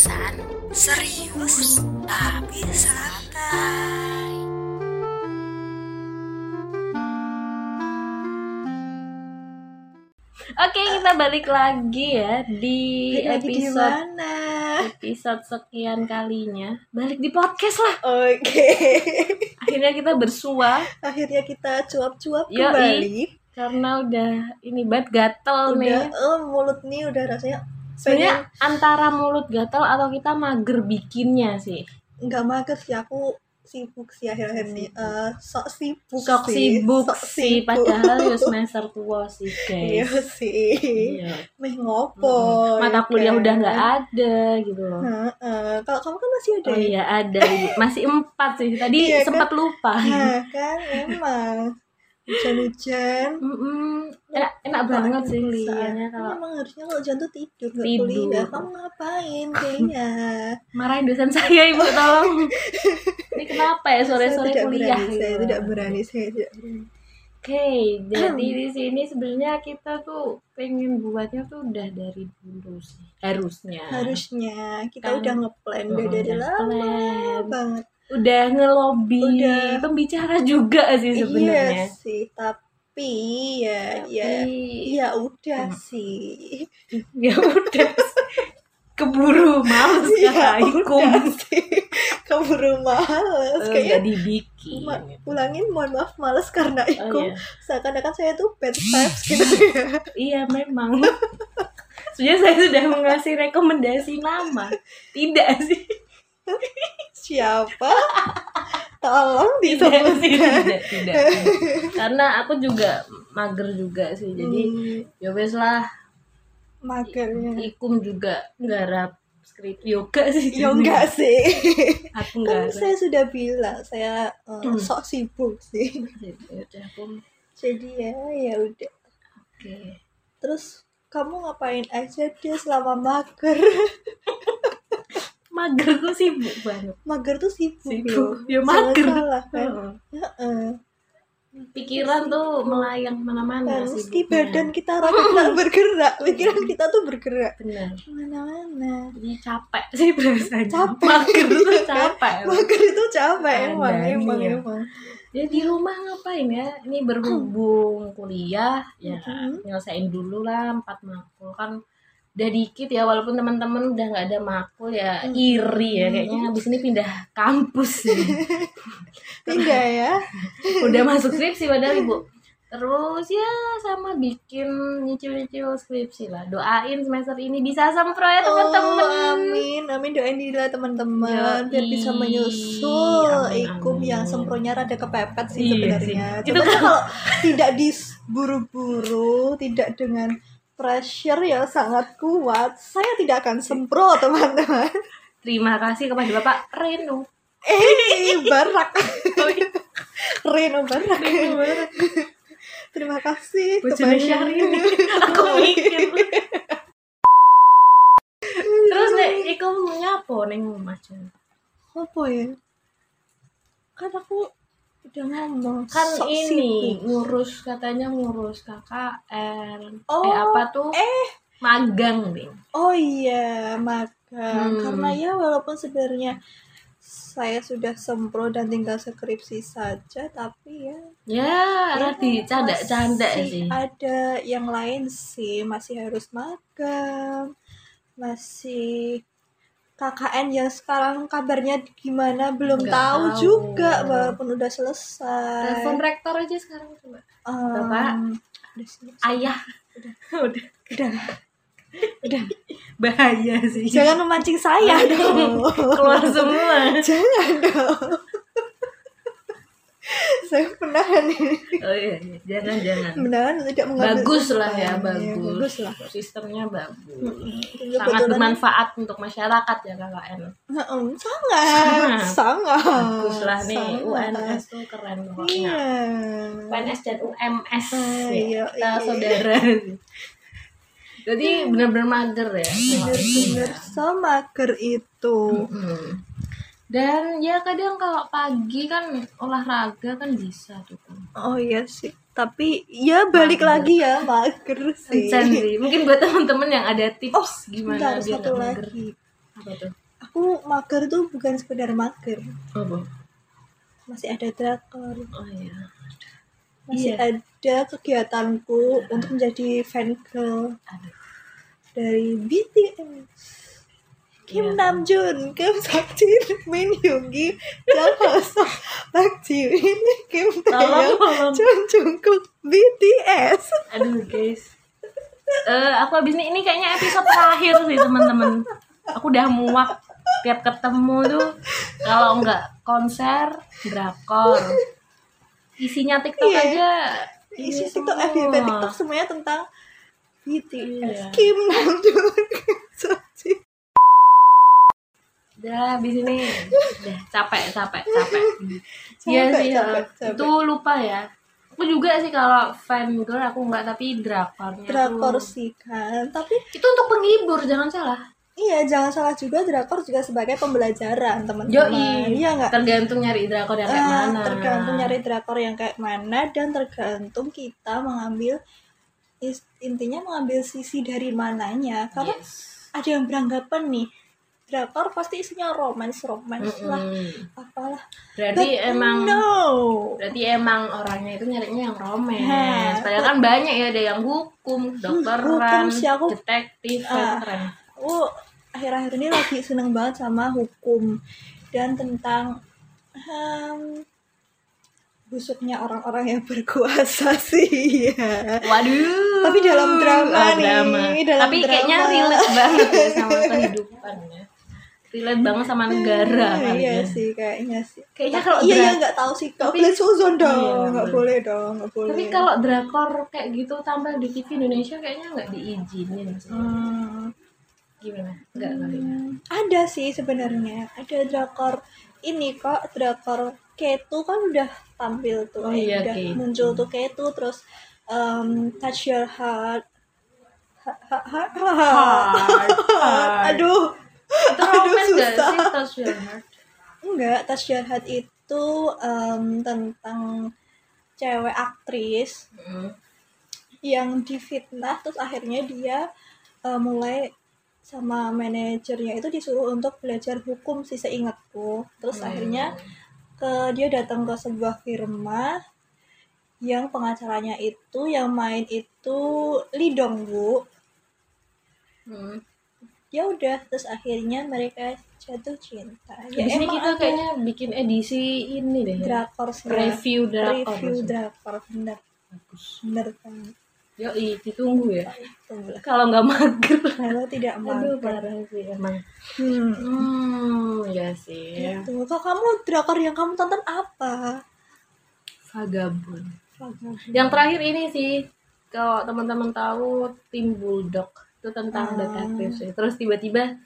Seriusan, serius, tapi santai. Oke, kita balik lagi ya di Balik lagi di episode mana? episode sekian kalinya. Balik di podcast lah. Oke. Akhirnya kita bersua Akhirnya kita cuap-cuap kembali. karena udah ini banget gatel Udah, nih. eh, mulut nih udah rasanya Sebenarnya antara mulut gatel atau kita mager bikinnya sih. nggak mager sih aku sibuk sih akhir-akhir ini. Eh, sok sibuk Sok sih. sibuk Sok sih, sibuk. padahal ya semester tua sih Iya guys. sih. Iya. Meh ngopo. Mata ya kuliah kan? udah nggak ada gitu loh. Heeh. Kalau kamu kan masih ada. Oh ya? iya ada masih empat sih tadi Iya, kan? sempat lupa. Nah, kan emang hujan-hujan. Enak, enak banget sih liatnya kalau emang harusnya kalau hujan tuh tidur nggak Tidur. kuliah. Kamu ngapain kayaknya? Marahin dosen saya ibu tolong. Ini kenapa ya sore sore saya tidak kuliah berani, saya gitu. tidak berani saya tidak berani. Oke jadi di sini sebenarnya kita tuh pengen buatnya tuh udah dari dulu sih. Harusnya. Harusnya. Kita Kan- udah ngeplan udah dari lama banget udah ngelobi Udah. pembicara juga sih sebenarnya iya sih tapi ya ya Tapi- ya udah Hmm. sih ya udah keburu males ya udah sih keburu males Eh, kayaknya nggak dibikin Ma- ulangin mohon maaf males karena Oh, ikum iya. seakan-akan saya tuh bad vibes gitu ya Iya memang. Sebenarnya saya sudah mengasih rekomendasi nama. Tidak sih. Siapa tolong Tidak sih. Tidak, tidak. Karena aku juga mager juga sih. Jadi Hmm, ya wes lah. magernya Ikum juga nggarap skrip yoga sih. ya enggak sih Aku kan enggak. saya sudah bilang saya uh, Hmm. sok sibuk sih Ya aku. jadi ya ya udah Oke. terus kamu ngapain aja dia selama mager Mager gue sibuk banget. mager tuh sibuk, Sibuk. loh. Ya mager. Salah, salah kan Heeh. Heeh. Pikiran tuh melayang mana-mana Kan, meski badan kita rada bergerak pikiran kita tuh bergerak Benar. mana-mana Jadi capek sih biasanya. Capek. Mager tuh capek. mager itu capek emang emang ya. emang Ya di rumah ngapain ya? Ini berhubung kuliah ya nyelesain dulu lah empat makul kan udah dikit ya walaupun teman-teman udah nggak ada makul ya Mhm. iri ya kayaknya habis ini pindah kampus sih. tidak ya udah masuk skripsi padahal ibu. Terus ya sama bikin nyicil-nyicil skripsi lah. Doain semester ini bisa sempro ya teman-teman. Oh, amin amin doain diri teman-teman biar bisa menyusul Amin, ikum amin. yang sempronya rada kepepet sih Iya sebenarnya sih. Itu coba kan- kalau tidak diburu-buru tidak dengan pressure yang sangat kuat saya tidak akan sempro teman-teman Terima kasih kepada Bapak Reno. eh barak Oh, iya. Reno barak terima kasih kepada Syahrini. Aku mikir. Terus nek iku nyapa ning omah Jon? apa ya kan aku udah ngomong Kan sok ini sibuk. ngurus katanya ngurus KKN. Oh, eh apa tuh? eh Magang, Ding. Oh iya, magang. Hmm. Karena ya walaupun sebenarnya saya sudah sempro dan tinggal skripsi saja, tapi ya, Ya, ya canda-canda sih. Ada yang lain sih, masih harus magang, masih KKN yang sekarang kabarnya gimana belum Nggak tahu, tahu. juga walaupun udah selesai. Telepon rektor aja sekarang coba. Em, Bapak. udah Ayah. Udah. Udah. udah, udah. Bahaya sih. Jangan memancing saya dong. keluar semua. Jangan dong. Saya menahan ini. Oh iya, iya. jangan jangan. Menahan tidak mengambil bagus lah ya kesimpulan. bagus. Ya, bagus lah. sistemnya bagus Mm-mm. sangat bermanfaat untuk masyarakat ya KKN Mm-mm, sangat, sangat. bagus lah nih sangat. UNS tuh keren pokoknya Iya. UNS dan UMS Ah, ya. iya, kita iya. saudara jadi benar-benar mager ya Bener-bener semager itu. Mm-mm. Dan ya kadang kalau pagi kan olahraga kan bisa tuh Oh iya sih. Tapi ya balik Mager. lagi ya mager sih. Mungkin buat teman-teman yang ada tips Oh, gimana bentar, biar satu mager lagi. Apa tuh? aku mager tuh bukan sekedar mager Apa? masih ada drakor Oh iya. masih Iya. ada kegiatanku untuk menjadi fan girl Aduh. dari BTS Kim Iya. Namjoon, Kim Seokjin, Min Yoongi, Jang Hoseok, Park Jimin, Kim Tolong, Taeyong, tolong. Jung Jungkook, BTS. Aduh guys. Eh aku habis ini ini kayaknya episode terakhir sih teman-teman. Aku udah muak tiap ketemu tuh kalau nggak konser drakor. Isinya TikTok Iya. aja Isi ini TikTok, semua. FYP TikTok semuanya tentang BTS. Iya. Kim Namjoon, Kim Seokjin. Udah habis ini udah capek capek capek. Iya Capek, sih. capek, eh, capek. Itu lupa ya. Aku juga sih kalau fan girl aku nggak tapi drakornya Drakor tuh- sih kan, tapi itu untuk penghibur jangan salah. iya jangan salah juga drakor juga sebagai pembelajaran teman-teman. Iya nggak? Tergantung nyari drakor yang kayak Ah, mana. tergantung nyari drakor yang kayak mana dan tergantung kita mengambil intinya mengambil sisi dari mananya karena Yes. ada yang beranggapan nih drakor pasti isinya romance romance lah Mm-mm. apalah Berarti But emang no berarti emang orangnya itu nyarinya yang romance. Padahal kan banyak ya ada yang hukum, hukum dokteran, sih, aku- detektif, Ah. keren. aku akhir-akhir ini lagi seneng banget sama hukum dan tentang hmm, busuknya orang-orang yang berkuasa sih ya. Waduh. Tapi dalam drama nih, drama. dalam Tapi kayaknya drama. relate banget ya sama kehidupan ya. Relate banget sama negara Hmm, kali iya ya. sih kayaknya sih Kayaknya kalau iya dra- ya nggak tahu sih Tapi- boleh suzon Iya, dong nggak boleh. boleh dong nggak boleh Tapi kalau drakor kayak gitu tampil di TV Indonesia kayaknya nggak diizinin sih. Hmm, Gimana? Enggak kali. ya? hmm, ada sih sebenarnya ada drakor ini kok drakor Ketu kan udah tampil tuh Oh eh, iya, udah Ketu. muncul tuh Ketu terus um, Touch Your Heart Ha- ha- ha- ha- Hard, hard. aduh Itu romance gak sih Touch Your Heart? enggak Touch Your Heart itu em, tentang cewek aktris Hmm. yang difitnah terus akhirnya dia eh, mulai sama manajernya itu disuruh untuk belajar hukum sih seingatku terus Hmm. akhirnya ke dia datang ke sebuah firma yang pengacaranya itu yang main itu Lee Dong Woo Hmm. Ya udah terus akhirnya mereka jatuh cinta ya emang kita ada kayaknya bikin edisi ini deh ya. drakor ya. Review drakor. review drakor bener Bagus. bener banget Yoi, ditunggu ya. tunggulah Kalau nggak mager. kalau tidak Aduh, mager parah sih emang. hmm. Hmm, ya sih. Gitu. Kok kamu drakor yang kamu tonton apa? Vagabond. Yang terakhir ini sih, kalau teman-teman tahu tim Bulldog itu tentang Ah. detektif sih. Terus tiba-tiba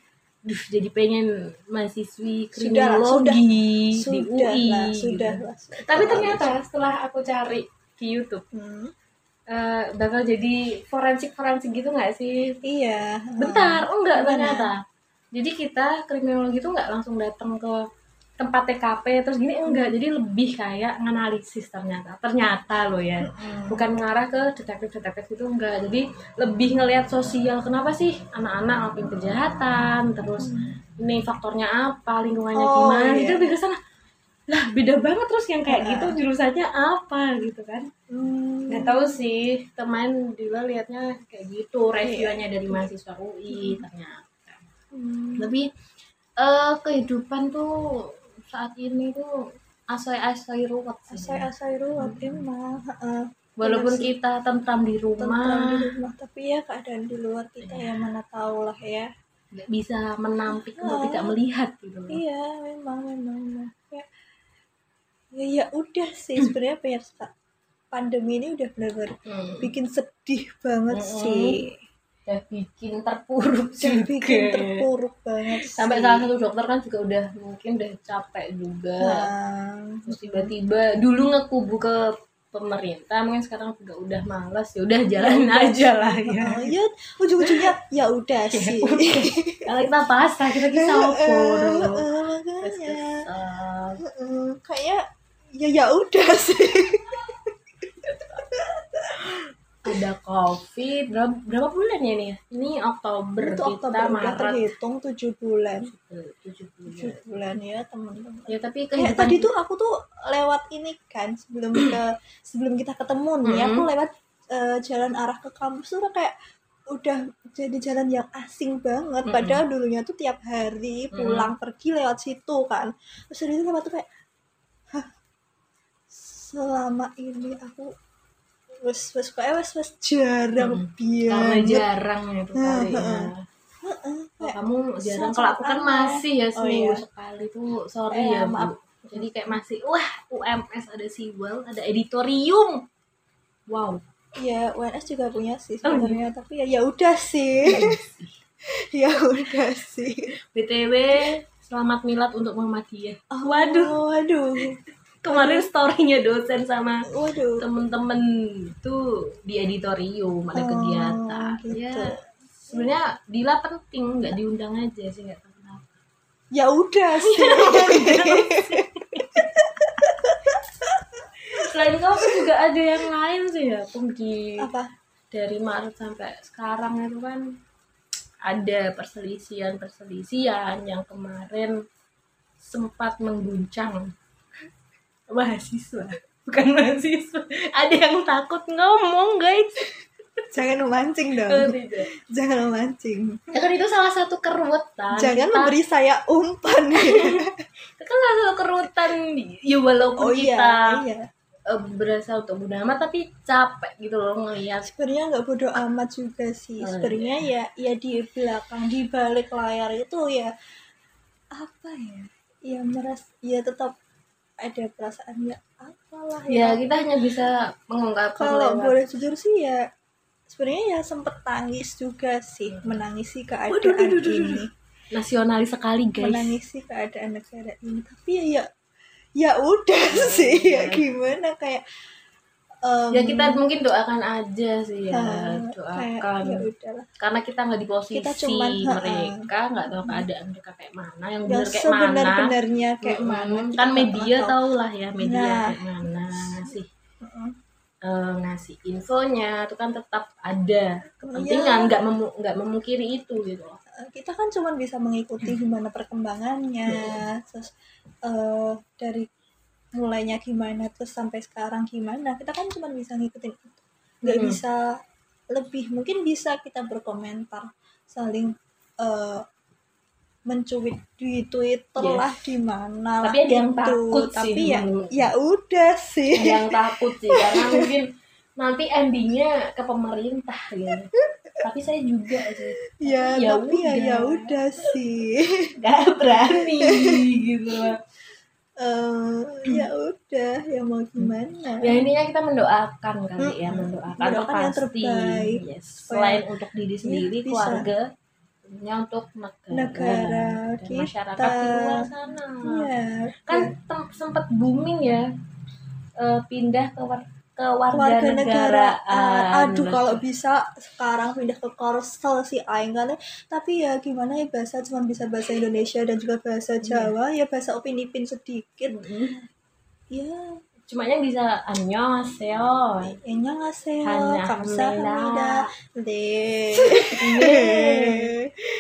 duh jadi pengen mahasiswi Sudah lah, kriminologi di sudah UI. lah, gitu. sudah lah. Tapi ternyata setelah aku cari di YouTube Hmm. eh, bakal jadi forensik forensik gitu nggak sih? Iya. Bentar, enggak Gimana? ternyata. Jadi kita kriminologi itu nggak langsung datang ke tempat TKP terus gini enggak. Jadi lebih kayak nganalisis ternyata. Ternyata loh ya. Hmm. Bukan mengarah ke detektif-detektif itu enggak. Jadi lebih ngelihat sosial. Kenapa sih anak-anak ngelakuin kejahatan? Terus ini faktornya apa? Lingkungannya Oh, gimana? iya. Itu lebih ke sana. Lah, beda banget terus yang kayak Nah. gitu jurusannya apa gitu kan. Hmm. Nggak tahu sih, teman juga liatnya kayak gitu, reviewnya dari mahasiswa UI ternyata. Hmm. Tapi eh kehidupan tuh saat ini tuh asai-asai ruwet sih. Asai-asai ruwet emang. heeh. Walaupun bener sih. kita tentram di Tentram rumah, di rumah, tapi ya keadaan di luar kita Iya. yang mana tahu lah ya. nggak bisa menampik untuk Oh. tidak melihat gitu loh. Iya, memang memang. memang. Ya, ya, ya udah sih sebenarnya banyak. Pandemi ini udah benar-benar Hmm. bikin sedih banget Mm-mm. sih. Udah bikin terpuruk juga. bikin terpuruk banget Sampai salah satu dokter kan juga udah mungkin udah capek juga. Nah, terus tiba-tiba dulu ngekubu ke pemerintah mungkin sekarang juga udah malas ya udah jalan aja lah ya Oh, ya ujung-ujungnya ya udah sih. kalau kita pasrah kita bisa opo dulu Terus makanya kesel. eh, kayak ya ya udah sih. Ada covid berapa, berapa bulan ya nih? Ini Oktober itu kita Oktober udah Maret. terhitung tujuh bulan. Tujuh bulan. Tujuh bulan ya teman-teman. Ya tapi kayak kehidupan tadi tuh aku tuh lewat ini kan sebelum ke sebelum kita ketemu nih Mhm. aku lewat eh, jalan arah ke kampus tuh kayak udah jadi jalan yang asing banget. Mhm. padahal dulunya tuh tiap hari pulang pergi lewat situ kan. Terus dari itu lewat tuh kayak hah selama ini aku wes wes kayak wes wes jarang Mhm. karena banget jarang itu kali ya. Heeh, Kalau kayak kamu jarang? kalau aku kan masih ya Oh, seminggu iya. sekali tuh sorry Eh, ya maaf. Bu. jadi kayak masih wah UMS ada Siwal ada editorium. Wow. Ya UNS juga punya sih Oh, iya. sebenarnya tapi ya ya udah sih. Ya udah sih. Btw selamat milad untuk Muhammadiyah. Oh, waduh. waduh kemarin storynya dosen sama waduh. temen-temen tuh di editorium ada Oh, kegiatan. Gitu. ya sebenarnya Dila penting nggak diundang aja sih nggak tahu kenapa ya udah sih. Selain kamu juga ada yang lain sih ya Pung, di apa? dari Maret sampai sekarang itu kan ada perselisihan-perselisihan yang kemarin sempat mengguncang mahasiswa. Bukan mahasiswa. Ada yang takut ngomong guys. Jangan memancing Oh, dong tidak. jangan memancing. Ya kan itu salah satu keruwetan jangan kita, memberi saya umpan. Itu kan salah satu keruwetan ya walaupun oh kita iya. iya eh, berasa untuk bodo amat tapi capek gitu loh ngelihat sebenarnya nggak bodoh amat juga sih. Oh, sebenarnya ya ya di belakang di balik layar itu ya apa ya? Ya meras ya tetap ada perasaan ya apalah ya. Kita hanya bisa mengungkapkan kalau lewat. boleh jujur sih ya sebenarnya ya sempet tangis juga sih menangisi keadaan ini. Nasionalis sekali guys. Menangisi keadaan negara ini. Tapi ya ya ya udah sih ya gimana kayak em, ya kita mungkin doakan aja sih ya kayak doakan. ya udahlah. Karena kita nggak di posisi Kita cuman, mereka nggak tahu keadaan mereka kayak mana yang yang benar kayak mana. sebenar-benarnya kayak Mm-mm. mana kan media tau lah ya media Nah. kayak mana ngasih Heeh. eh, ngasih infonya itu kan tetap ada. Kepentingan Iya. nggak memu- nggak memungkiri itu gitu kita kan cuma bisa mengikuti gimana perkembangannya. Terus eh, dari mulainya gimana terus sampai sekarang gimana kita kan cuma bisa ngikutin itu nggak Hmm. bisa lebih mungkin bisa kita berkomentar saling eh, mencuit di Twitter Yes. lah di mana Tapi lah ada yang itu. takut sih, tapi ya menurut- ya udah sih Ada yang takut sih karena mungkin nanti endingnya ke pemerintah gitu tapi saya juga sih ya, Ya tapi ya udah. ya udah sih nggak berani gitu Eh, ya udah ya mau gimana ya intinya kita mendoakan kali ya Mm-mm. mendoakan, Mendoakan yang pasti terbaik. yes. Supaya- selain untuk diri sendiri bisa. keluarga tentunya untuk negara, Negara dan kita. masyarakat di luar sana Iya. kan tem- sempat booming ya eh, pindah ke warga, negaraan aduh kalau bisa sekarang pindah ke Korsel sih aing kan. Tapi ya gimana ya bahasa cuma bisa bahasa Indonesia dan juga bahasa Jawa. Ya bahasa Upin Ipin sedikit. Mm-mm. ya. Cuma yang bisa annyeonghaseyo Hanya kamsahamnida de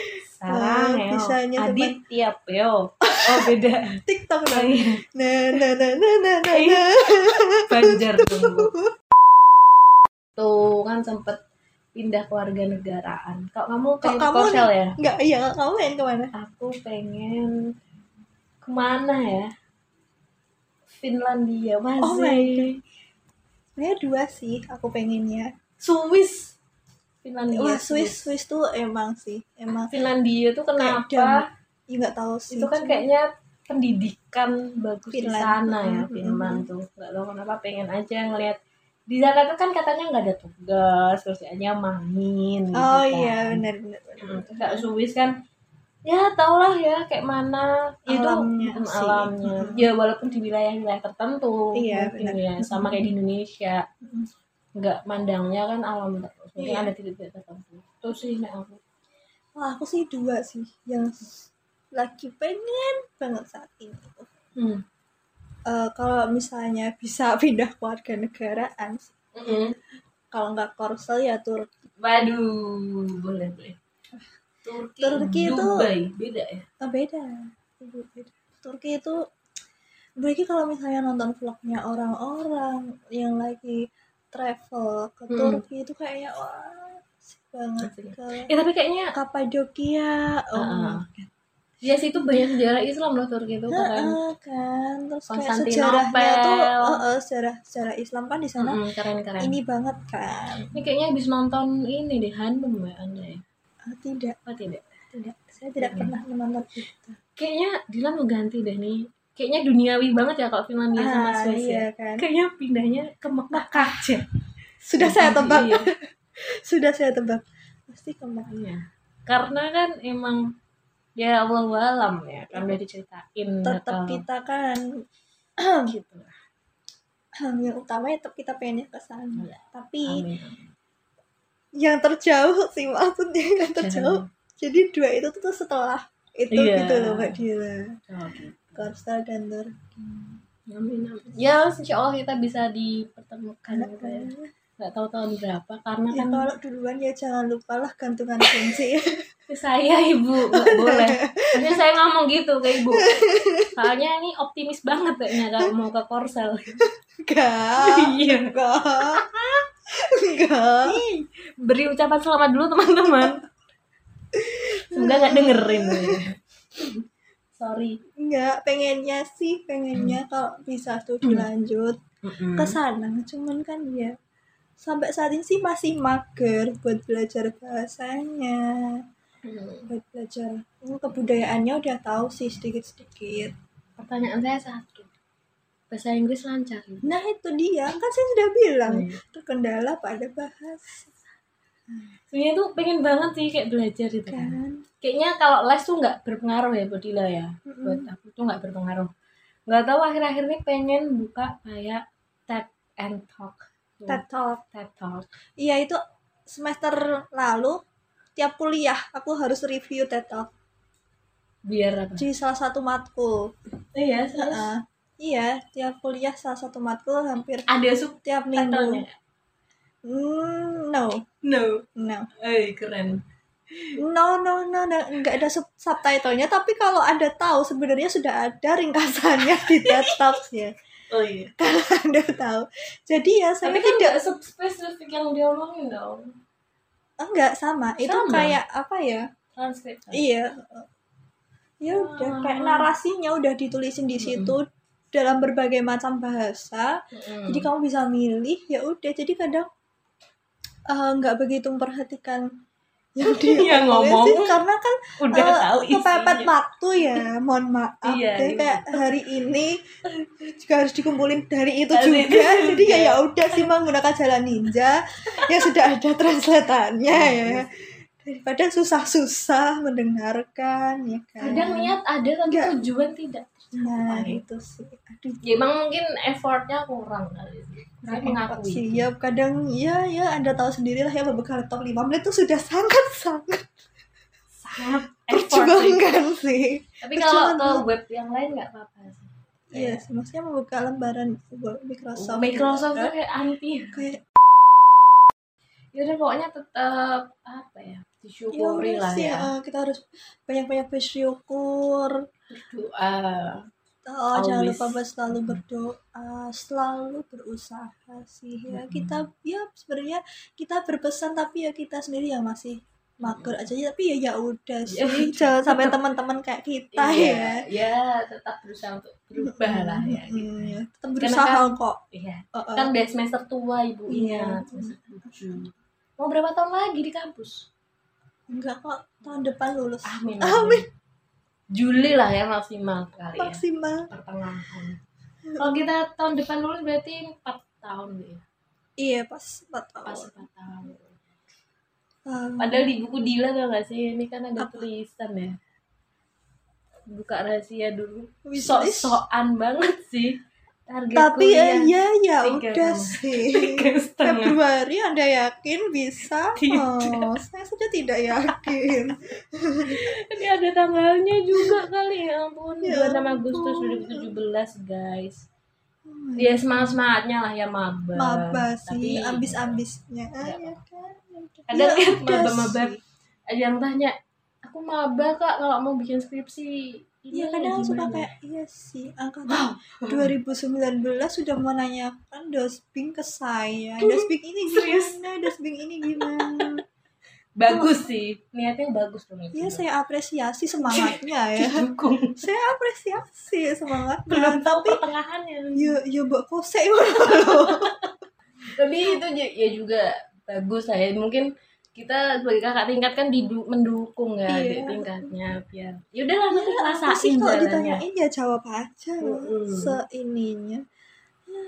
sarang Eh, ya bisanya adit tiap yo. Oh beda. TikTok Oh, iya. nah nah nah nah nah nah, Iya. nah. Banjar tuh kan sempet pindah ke warga negaraan. Kok kamu kok pengen kamu korsel ya? Nggak iya kamu main ke mana? Aku pengen ke mana ya? Finlandia Oh my masih sebenarnya dua sih aku pengennya. Swiss Finlandia wah Swiss Swiss tuh emang sih emang Finlandia tuh kenapa ya nggak tahu sih itu kan kayaknya pendidikan bagus di Finland. sana ya. Finland tuh nggak tahu kenapa pengen aja ngelihat di sana tuh kan katanya nggak ada tugas terus hanya main gitu oh kan. iya benar benar benar. Terus kayak Swiss kan ya tau lah ya kayak mana itu Alamnya sih. alamnya Mm. ya walaupun di wilayah-wilayah tertentu Iya, mungkin benar. ya sama kayak di Indonesia nggak mandangnya kan alam terus mungkin Iya. ada titik-titik tertentu itu sih nek aku Wah, aku sih dua sih yang lagi pengen banget saat ini tuh. hmm. Eh, kalau misalnya bisa pindah ke warga negaraan Mm-mm. kalau nggak Korsel ya Turki Waduh, boleh boleh. Turki, Turki itu- Dubai beda ya. oh, beda Beda. Turki itu bagi kalau misalnya nonton vlognya orang-orang yang lagi travel ke Hmm. Turki itu kayaknya wah asik banget ke Ya tapi kayaknya Kapadokia oh God. ya sih itu banyak sejarah Islam loh Turki itu keren. Heeh, kan terus kayak sejarahnya tuh oh, oh, sejarah sejarah Islam kan di sana Mm-mm, keren keren. ini banget kan Ini kayaknya habis nonton ini deh Hanum ya anda ya. Ah, tidak Oh tidak. tidak saya tidak Hmm. pernah menonton itu Kayaknya Dilan mau ganti deh nih. Kayaknya duniawi banget ya kalau Finlandia sama ah, Swiss iya ya. kan Kayaknya pindahnya ke Mekah aja. sudah saya tebak Iya. sudah saya tebak pasti ke mana Iya. Karena kan emang ya Allah alam ya kan udah diceritain tetap bakal kita kan gitu. yang utama ya tetap kita pengennya ke sana Iya. tapi Amin. yang terjauh sih maksudnya yang terjauh jadi dua itu tuh setelah itu Iya. gitu loh mbak Dila Oh, gitu. Korsel dan Turki Amin, amin. Ya, insya Allah kita bisa dipertemukan gitu ya. Nggak tahu tahun berapa, karena ya kan kalau duluan ya jangan lupa lah gantungan kunci saya ibu nggak boleh. Maksudnya saya ngomong gitu ke ibu. Soalnya ini optimis banget kayaknya kalau mau ke Korsel. enggak Iya. enggak enggak Beri ucapan selamat dulu teman-teman. Semoga nggak dengerin. Sorry. enggak pengennya sih pengennya kalau bisa tuh dilanjut Hmm. ke sana cuman kan ya sampai saat ini sih masih mager buat belajar bahasanya buat belajar Hmm, kebudayaannya udah tahu sih sedikit sedikit Pertanyaan saya satu. Bahasa Inggris lancar. nah itu dia kan saya sudah bilang Iya. terkendala pada bahasa Sebenarnya tuh pengen banget sih kayak belajar itu kan. kan. Kayaknya kalau les tuh nggak berpengaruh ya buat Dila ya. Mm-mm. buat aku tuh nggak berpengaruh. Nggak tahu akhir-akhir ini pengen buka kayak TED and Talk TED Talk. TED Talk. Iya itu semester lalu tiap kuliah aku harus review TED Talk. Biar apa? Di salah satu matkul. Iya Heeh. iya tiap kuliah salah satu matkul hampir ada sub tiap minggu Hmm, no no no eh keren No, no, no, no, nggak ada sub subtitlenya. Tapi kalau anda tahu, sebenarnya sudah ada ringkasannya di TED Talks ya. oh iya Kalau anda tahu. Jadi ya saya tapi kan tidak spesifik yang diomongin dong enggak sama. Itu Sama. kayak apa ya? transkrip Iya. Ya udah Ah. kayak narasinya udah ditulisin di situ dalam berbagai macam bahasa. Mm. Jadi kamu bisa milih. Ya udah. Jadi kadang eh, nggak begitu memperhatikan yang dia Yang ngomong. sih, karena kan udah Eh, tahu kepepet isinya waktu ya mohon maaf Iya, jadi iya. kayak hari ini juga harus dikumpulin dari itu Dari juga itu jadi ya juga. ya udah sih menggunakan jalan ninja yang sudah ada translatannya Iya, ya daripada susah-susah mendengarkan ya kan kadang niat ada tapi Nggak. tujuan tidak nah ya? itu sih aduh ya emang mungkin effortnya kurang kali sih saya mengakui sih ya kadang ya ya anda tahu sendirilah ya berbekal laptop 5 menit itu sudah sangat sangat sangat perjuangan sih Tapi kalau ke web yang lain nggak apa-apa sih. Iya, sih, maksudnya membuka lembaran Microsoft. Microsoft tuh kayak anti. kayak Ya udah pokoknya tetap apa ya disyukuri lah sih, ya. eh, kita harus banyak-banyak bersyukur. Berdoa. Oh, jangan Always. lupa buat selalu berdoa, selalu berusaha sih ya. Mm-mm. Kita ya sebenarnya kita berpesan tapi ya kita sendiri yang masih mager aja tapi ya ya udah Ya sih udah. jangan sampai teman-teman kayak kita ya. Iya, ya tetap berusaha untuk berubah lah ya. Mm, gitu. ya. Tetap Karena berusaha kan- kok. Iya. Oh, oh. Kan udah semester tua ibu Iya. semester tujuh. Mau berapa tahun lagi di kampus? Enggak kok tahun depan lulus. Amin. Amin. Juli lah ya maksimal kali ya. Maksimal. Pertengahan. Kalau kita tahun depan lulus berarti 4 tahun ya. Iya, pas 4 Pas tahun. 4 tahun. Um, Padahal di buku Dila tau gak sih ini kan ada Apa? tulisan ya. Buka rahasia dulu. Sok-sokan banget sih. Target tapi ya kuliah. ya ya udah sih. Februari anda yakin bisa Tidak. oh saya saja tidak yakin Ini ada tanggalnya juga kali ya ampun. Ya 26 Agustus ampun. 2017 guys. ya semangat semangatnya lah ya maba maba Tapi sih ambis-ambisnya Ah, Ya. ya kan ada Ya kan maba-maba ada yang tanya aku maba kak kalau mau bikin skripsi Iya kadang suka gimana?" kayak iya sih angkatan 2019 sudah menanyakan dosbing ke saya. Dosbing ini gimana? Dosbing ini gimana? Bagus sih niatnya bagus dong Iya saya apresiasi semangatnya ya. Dukung saya apresiasi semangatnya belum tahu tapi pertengahannya ya. ya mbak kosek tapi itu ya juga bagus lah ya. Mungkin kita sebagai kakak tingkat kan didu- mendukung ya Iya. adik tingkatnya biar ya udahlah nanti Aku sih rasain kalau ditanyain ya jawab aja loh Mm-mm. seininya. Ya,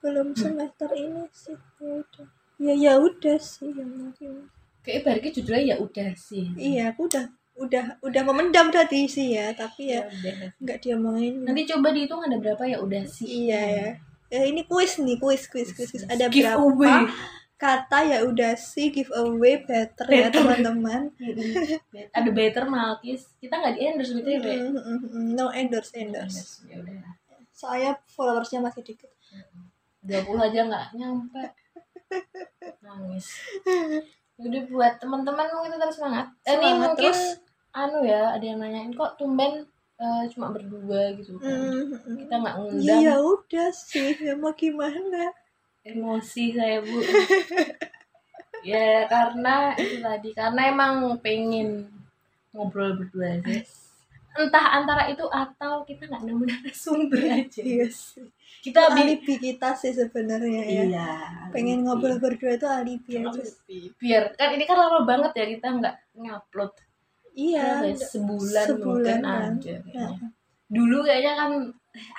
belum semester ini sih ya udah. Ya ya udah sih ya mungkin kayak ibaratnya judulnya ya udah sih. Iya aku udah udah udah memendam tadi sih ya tapi ya ya udah nggak diomongin. Nanti coba dihitung ada berapa ya udah sih. Iya ya. Ya ini kuis nih kuis kuis kuis, kuis. ada Giveaway. berapa kata ya udah sih giveaway better, ya Better. teman-teman. Ada better malkis. Kita nggak di endorse gitu ya? Mm, no endorse endorse. ya udah. Saya followersnya masih dikit. Dua puluh aja nggak nyampe. Nangis. Udah buat teman-teman mungkin tetap semangat. Eh, ini Semangat mungkin terus. anu ya ada yang nanyain kok tumben eh, cuma berdua? gitu kan. Mm, mm, mm. kita nggak ngundang. Iya udah sih, ya mau gimana? Emosi saya bu ya karena itu tadi karena emang pengen ngobrol berdua aja entah antara itu atau kita nggak nemu narasumber aja Iya sih. kita bi- alibi kita sih sebenarnya ya. iya Pengen ngobrol berdua itu alibi aja. sih. biar kan ini kan lama banget ya kita nggak ngupload Iya. Ya? sebulan, sebulan mungkin kan. aja kayaknya. Nah, dulu kayaknya kan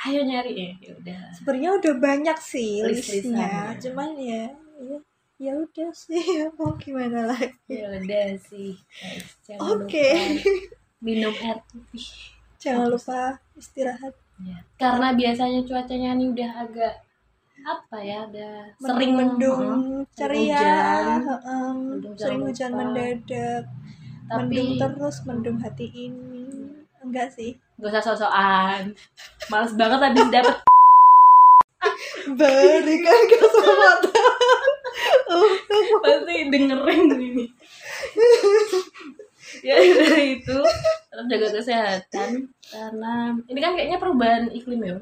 ayo nyari ya ya udah Sebenarnya udah banyak sih List-listan listnya, ya. cuman ya, ya, ya udah sih, mau gimana lagi? ya udah sih Oke. lupa minum air putih Jangan lupa istirahat. Ya. Karena biasanya cuacanya ini udah agak apa ya, ada sering mendung, sering ceria, sering hujan mendadak, Tapi mendung terus, mendung hati ini. Enggak sih. Gak usah sosokan. Males banget habis dapet Berikan kesempatan. pasti dengerin ini. ya dari itu tetap jaga kesehatan karena ini kan kayaknya perubahan iklim ya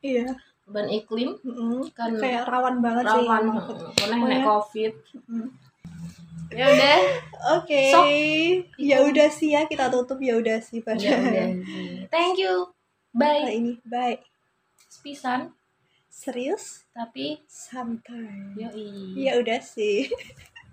Iya. perubahan iklim Mm-mm. kan Kayak rawan banget sih. rawan karena naik covid Mm. Ya udah Oke. Sok. Ya udah sih ya kita tutup ya udah sih pada ya udah thank you bye kali ini. Bye. spisan Serius? tapi Santai. yoi Ya udah sih.